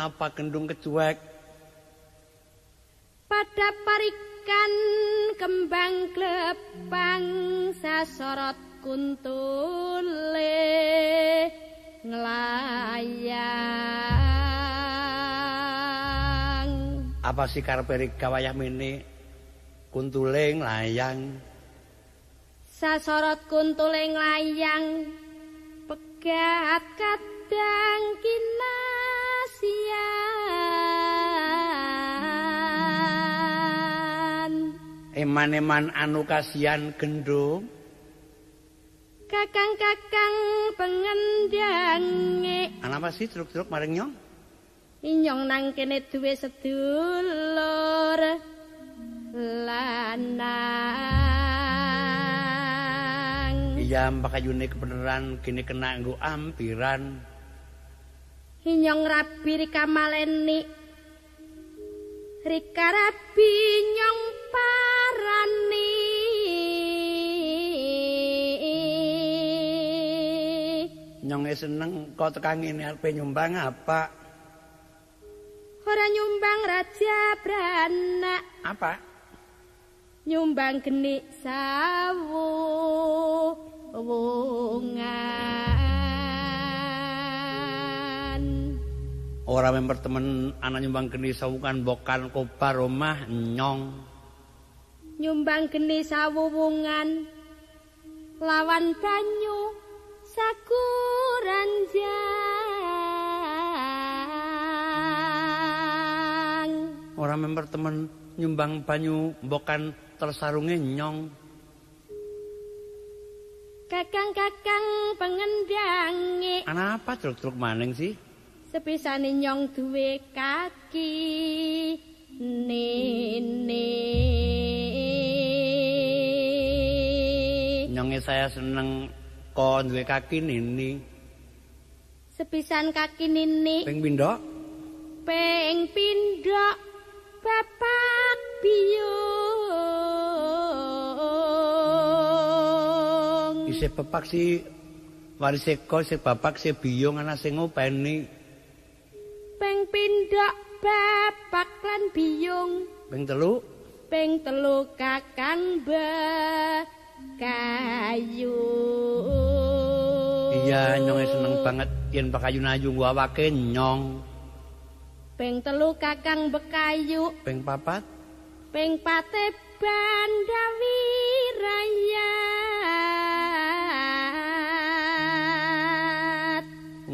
celuk-celuk ana apa gendung kecuek. Pada parikan kembang klepang sasorot kuntule nglayang. Apa sih karepe Rika wayah mene kuntule nglayang? Sasorot kuntule nglayang pegat kadang kinasian. Eman-eman anu kasihan gendung. Kakang-kakang pengendange Ana apa sih truk-truk maring nyong? inyong nang kene duwe sedulur lanang. Iya mbakayune kebenaran kini kena nggo ampiran. Inyong rabi rika maleni. Rika rabi nyong parani. Nyonge seneng kok tekan ngene arepe nyumbang apa? Ora nyumbang raja brana. Apa? Nyumbang geni sawu. Wungan Ora member temen ana nyumbang geni sawungan bokan kobar omah nyong. Nyumbang geni sawu wungan Lawan banyu sakuranjang Ora member temen nyumbang banyu bokan tersarunge nyong. Kakang-kakang pengendange Ana apa truk-truk maning sih? Sepisane nyong duwe kaki nene Nyonge saya seneng kok duwe kaki nini. sepisan kaki nini Ping pindho? peng pindhok bapak biyung Isih pepak sih warise kok isih bapak sih biyung ana sing ngopeni. Pindhok bapak lan biyung. Ping telu. Peng telu kakang kayu Iya, nyonge seneng banget. Yen pakayun ayu nggo awake nyong. peng telu kakang bekayu. Ping papat. Ping pate bandawi rayat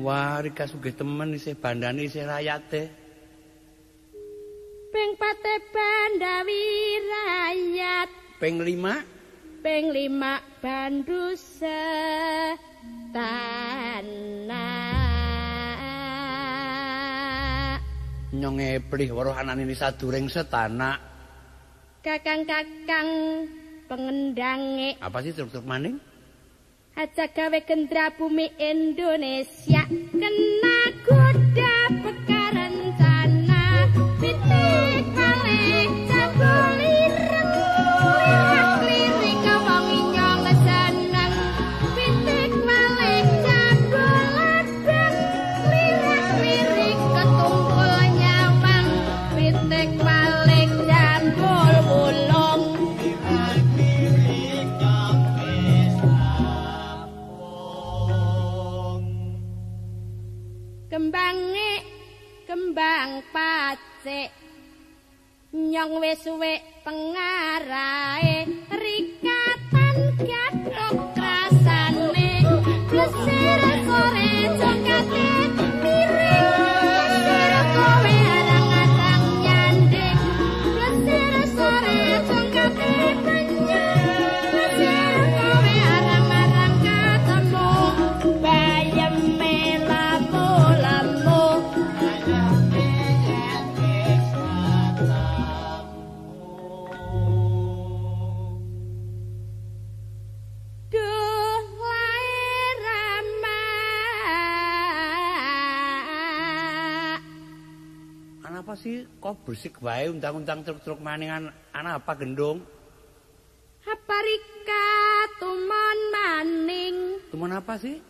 wah Rika sugih temen isih bandane isih rayate. ping pate bandawi rayat Ping lima ping lima bandu tanah nyonge plih weruh anane sadureng setanak. kakang-kakang pengendange Apa sih truk-truk maning? Aja gawe gendra bumi Indonesia. Kena kuda kembang pacek. Nyong wis suwe pengarae rikatan gathok bersik wae undang-undang truk-truk maning an- ana apa gendong? Haparika tumon maning Tumun apa sih?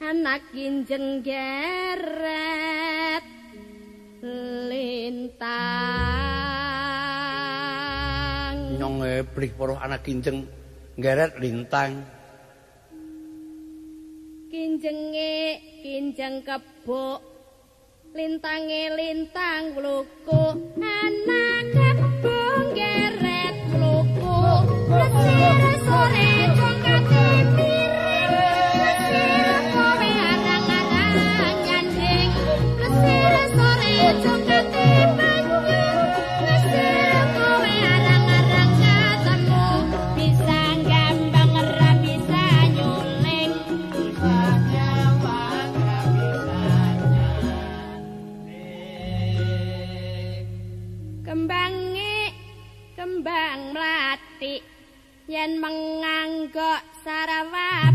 anak kinjeng geret lintang nyong ebrih para anak kinjeng geret lintang kinjenge kinjeng kebo lintange lintang luku anak kebo geret luku. Sore yen menganggo sarawak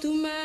tu me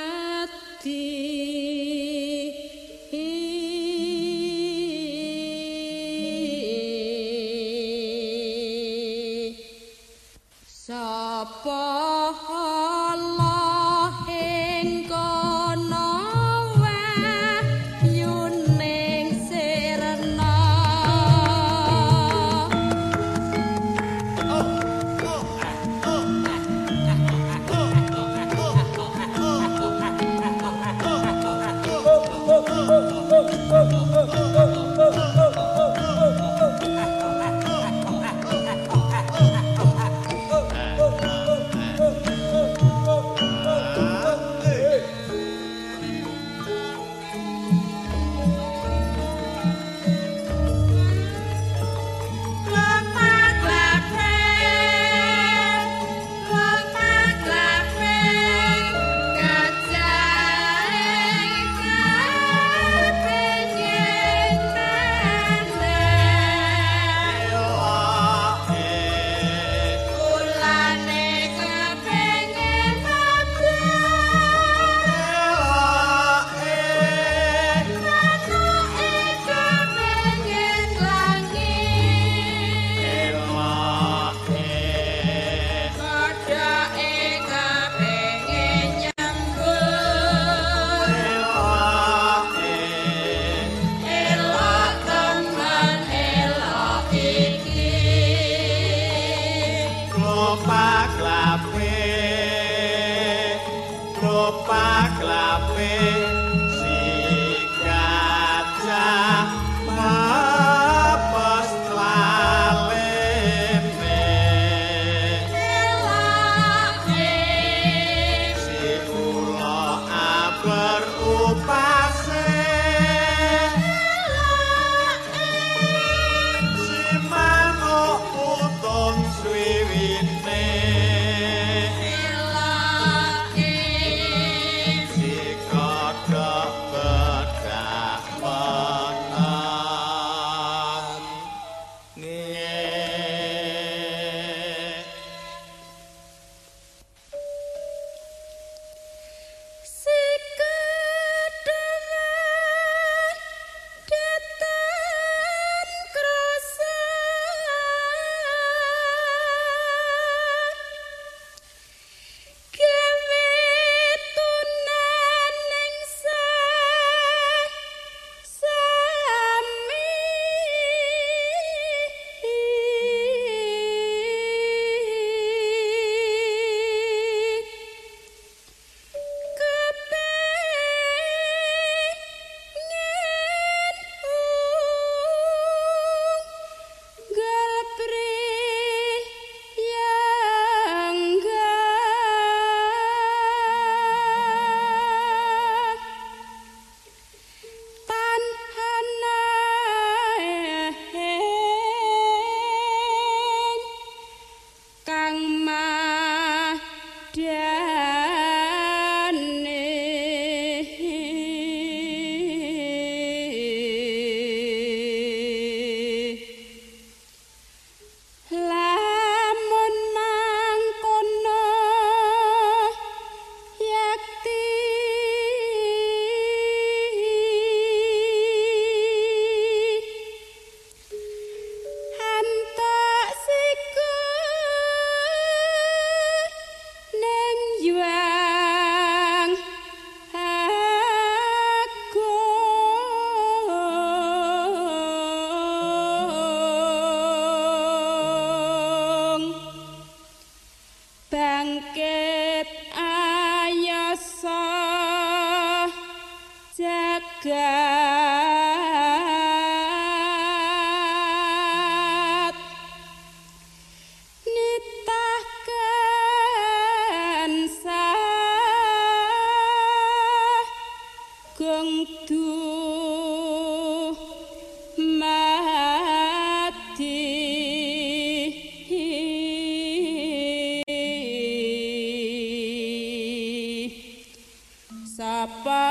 Bye.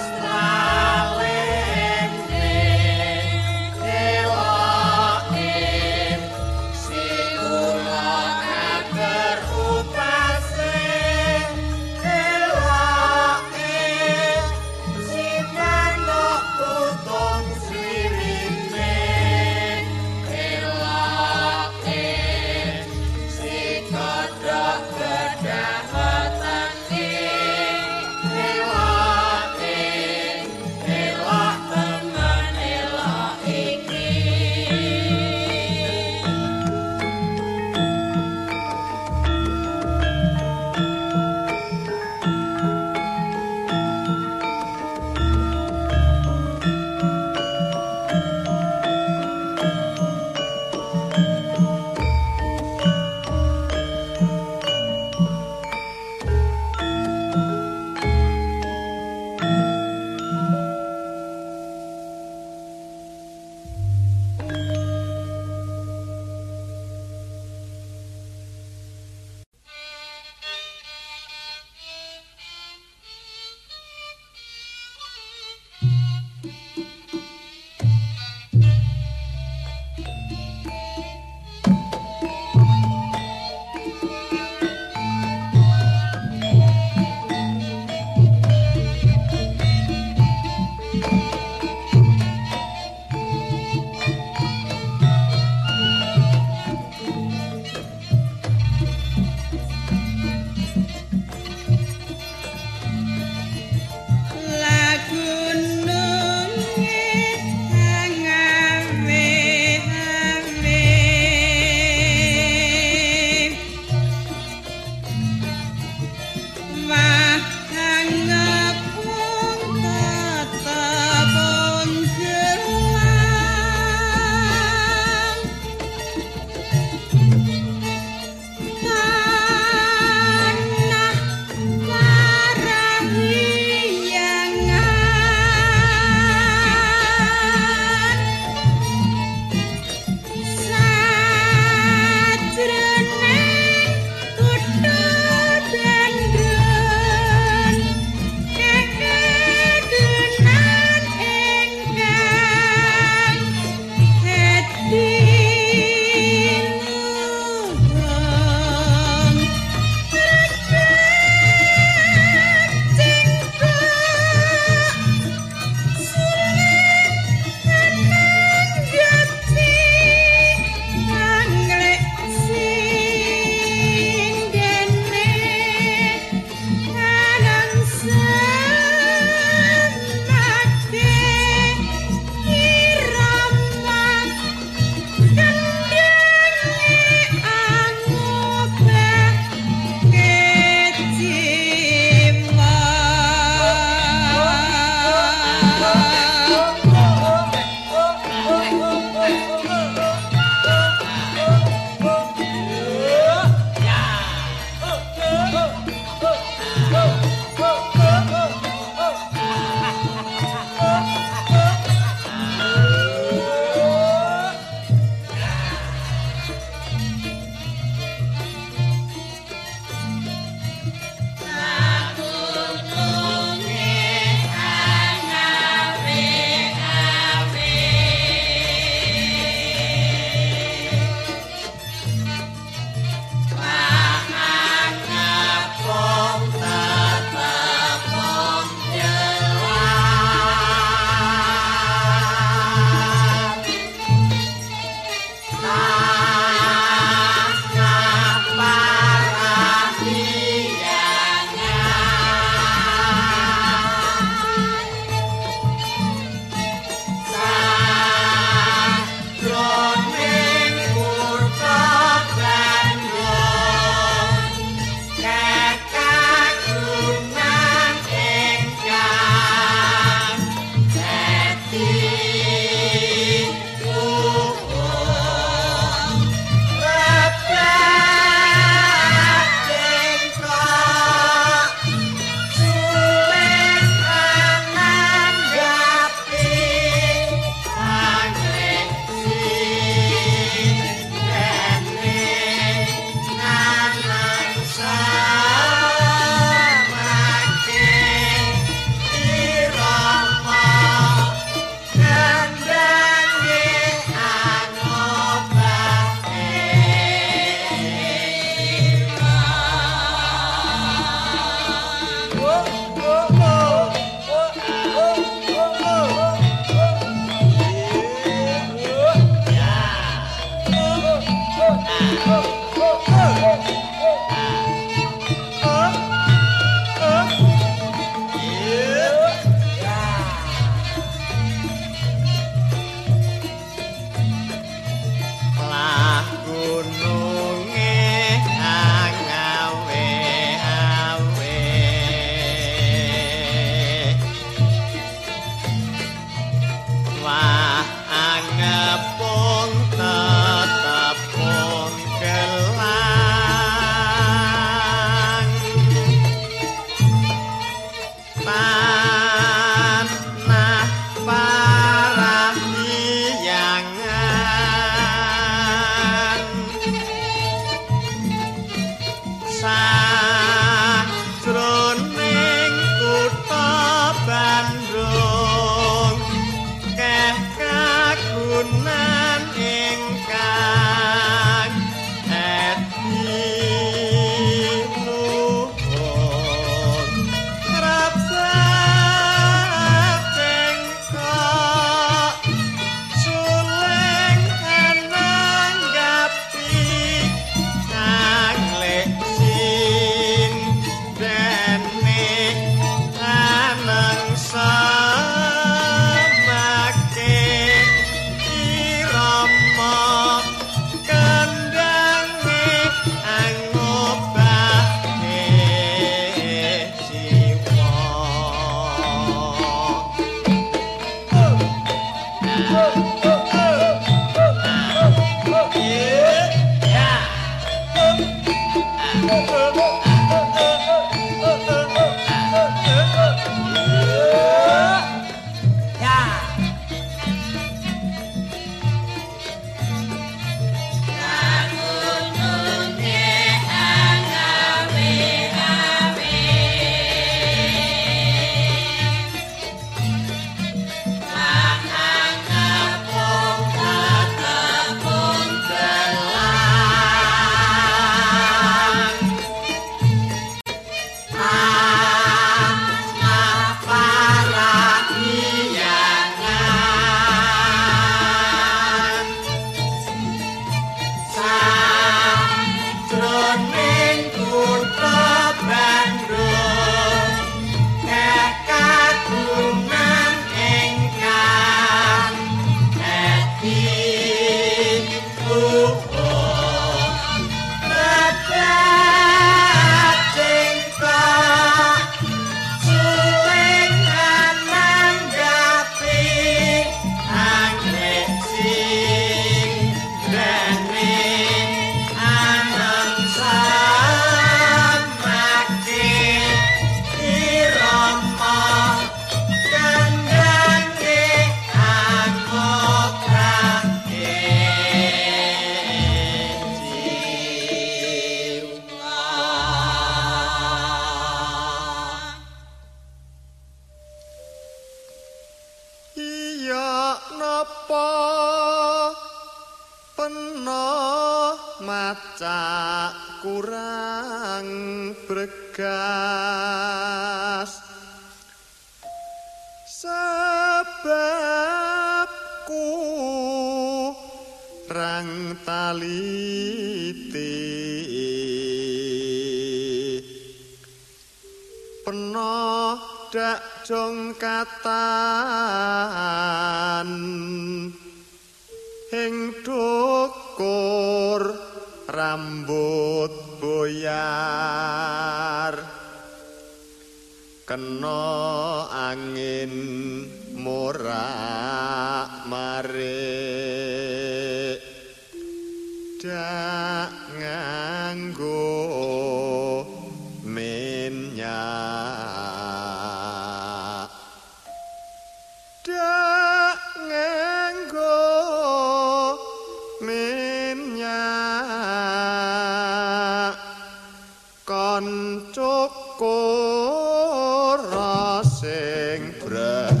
Sing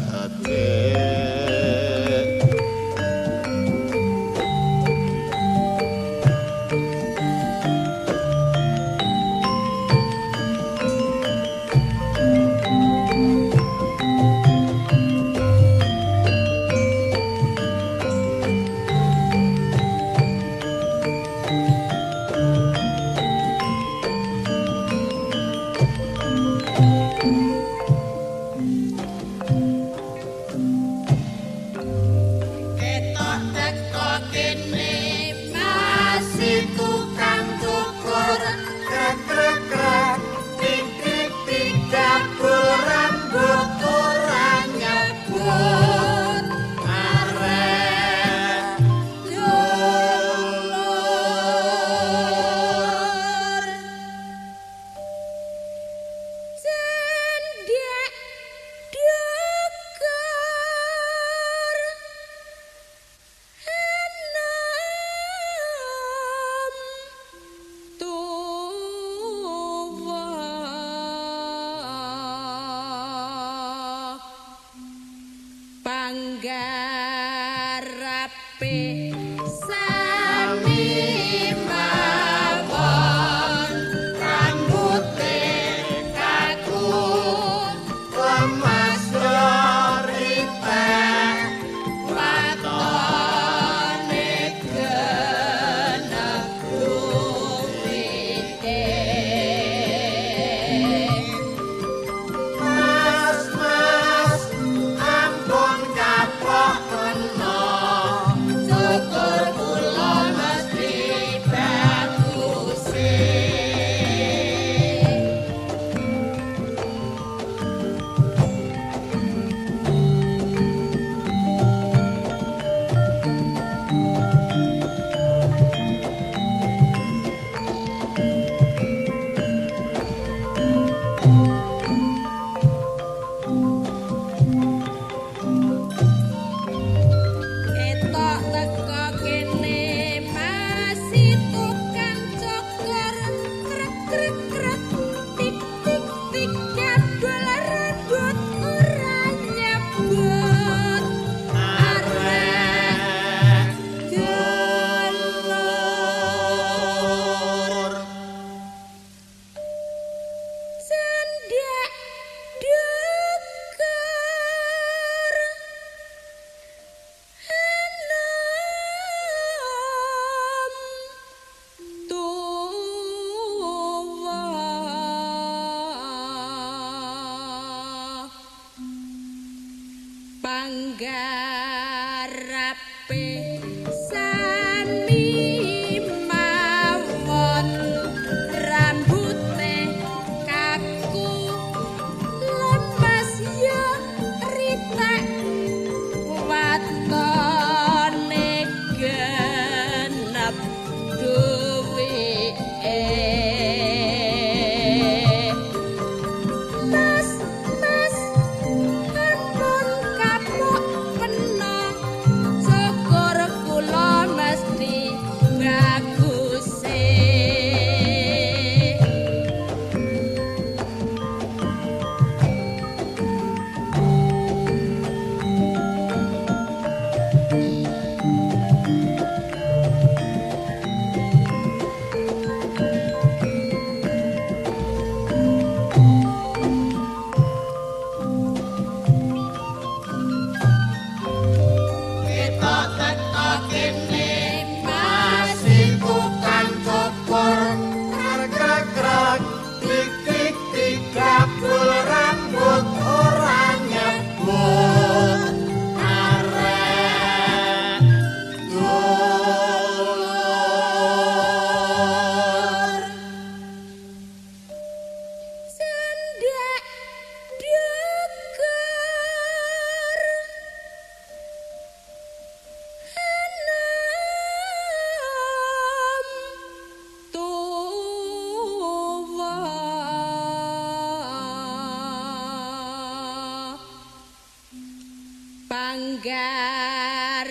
panggarape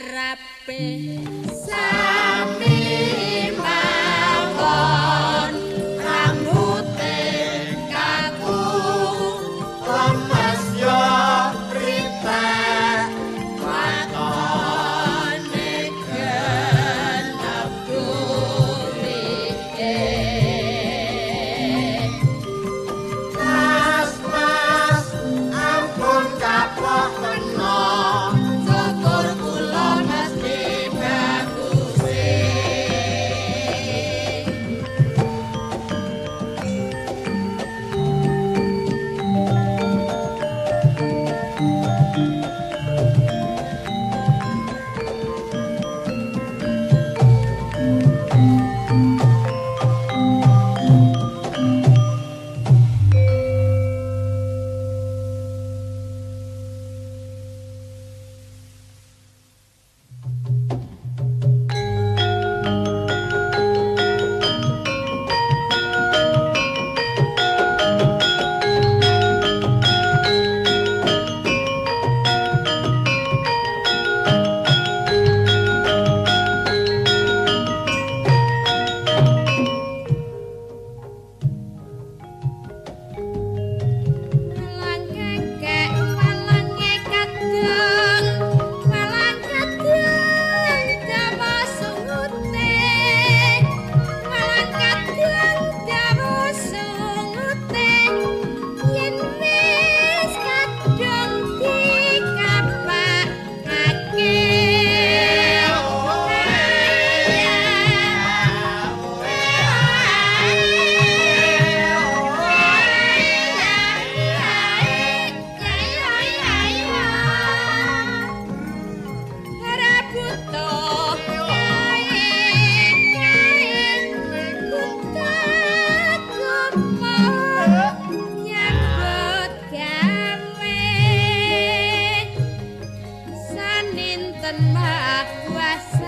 than my west.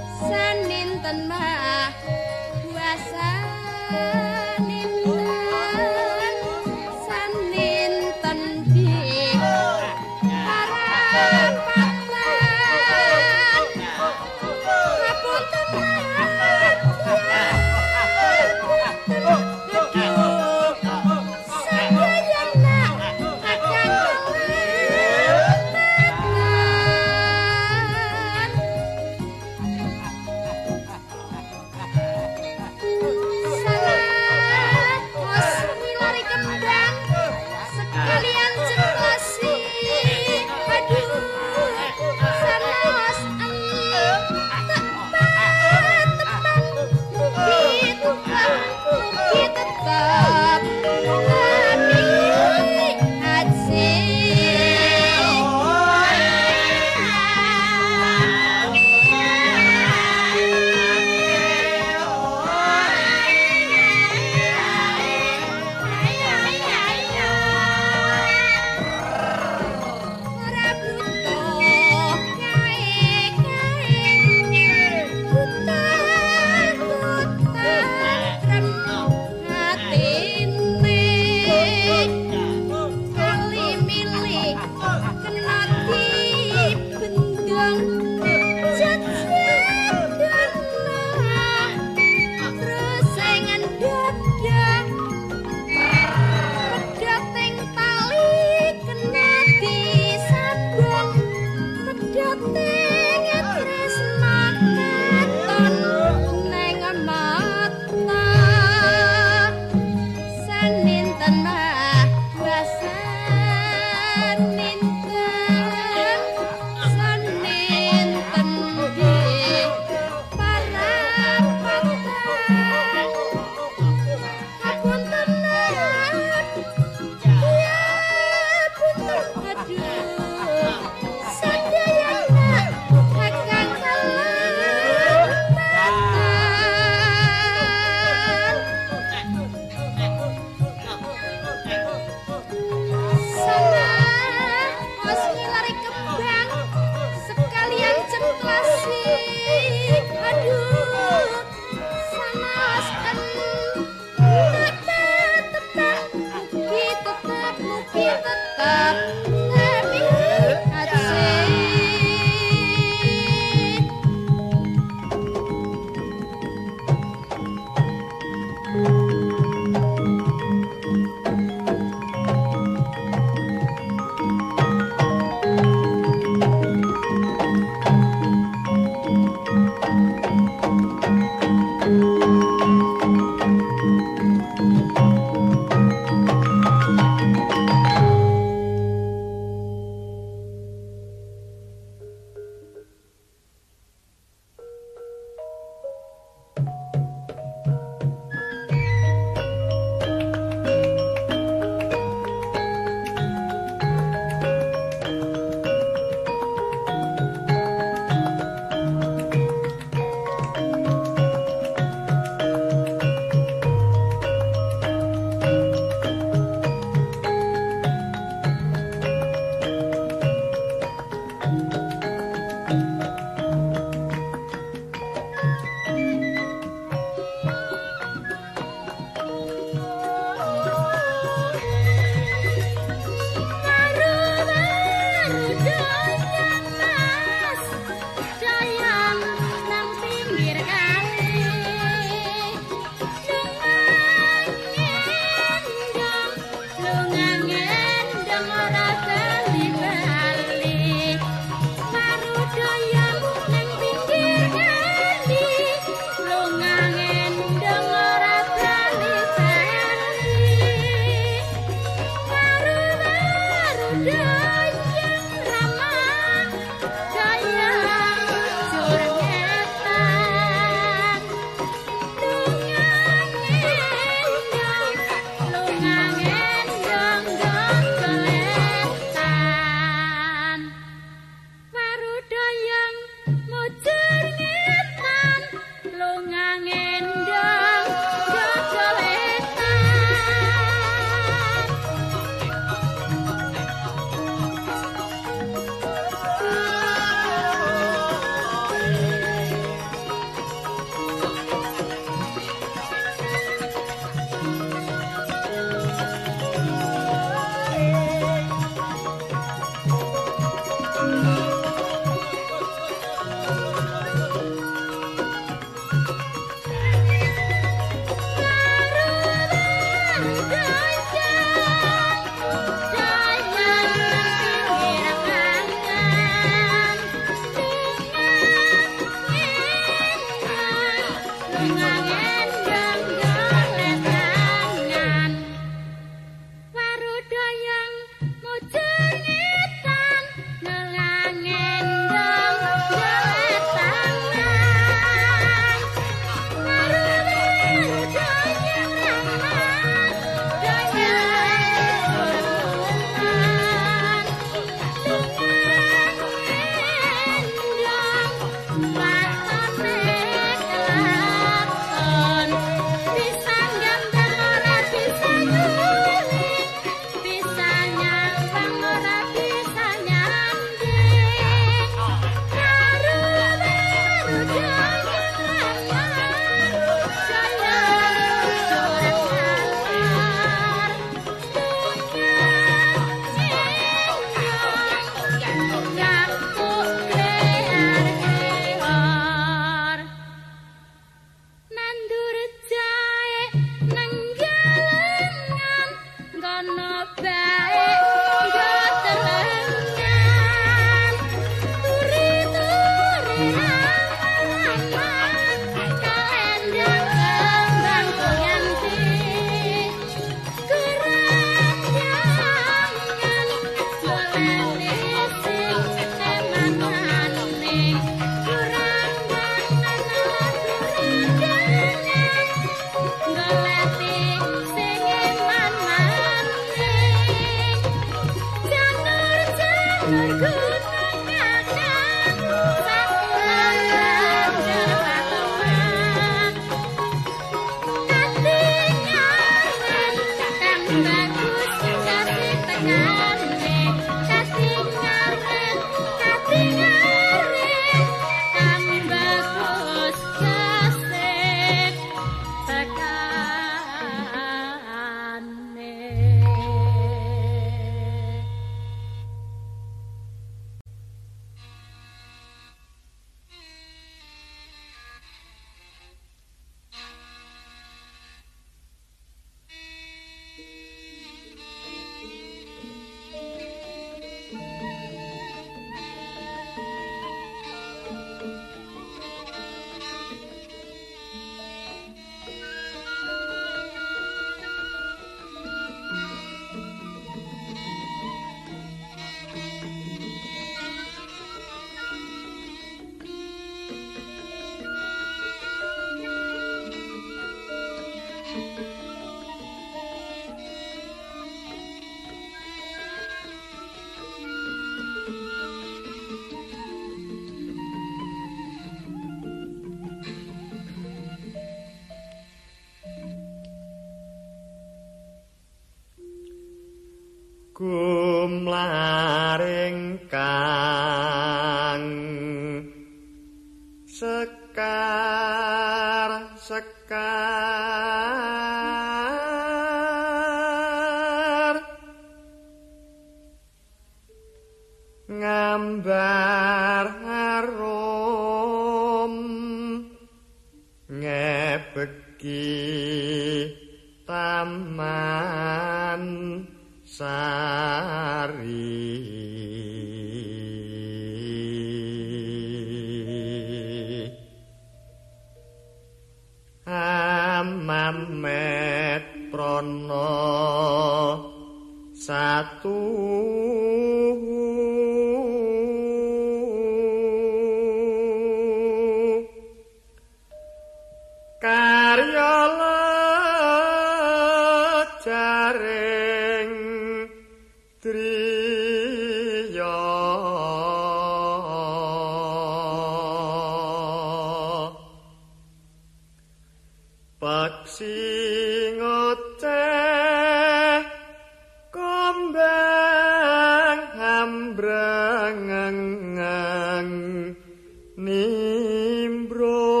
miembro.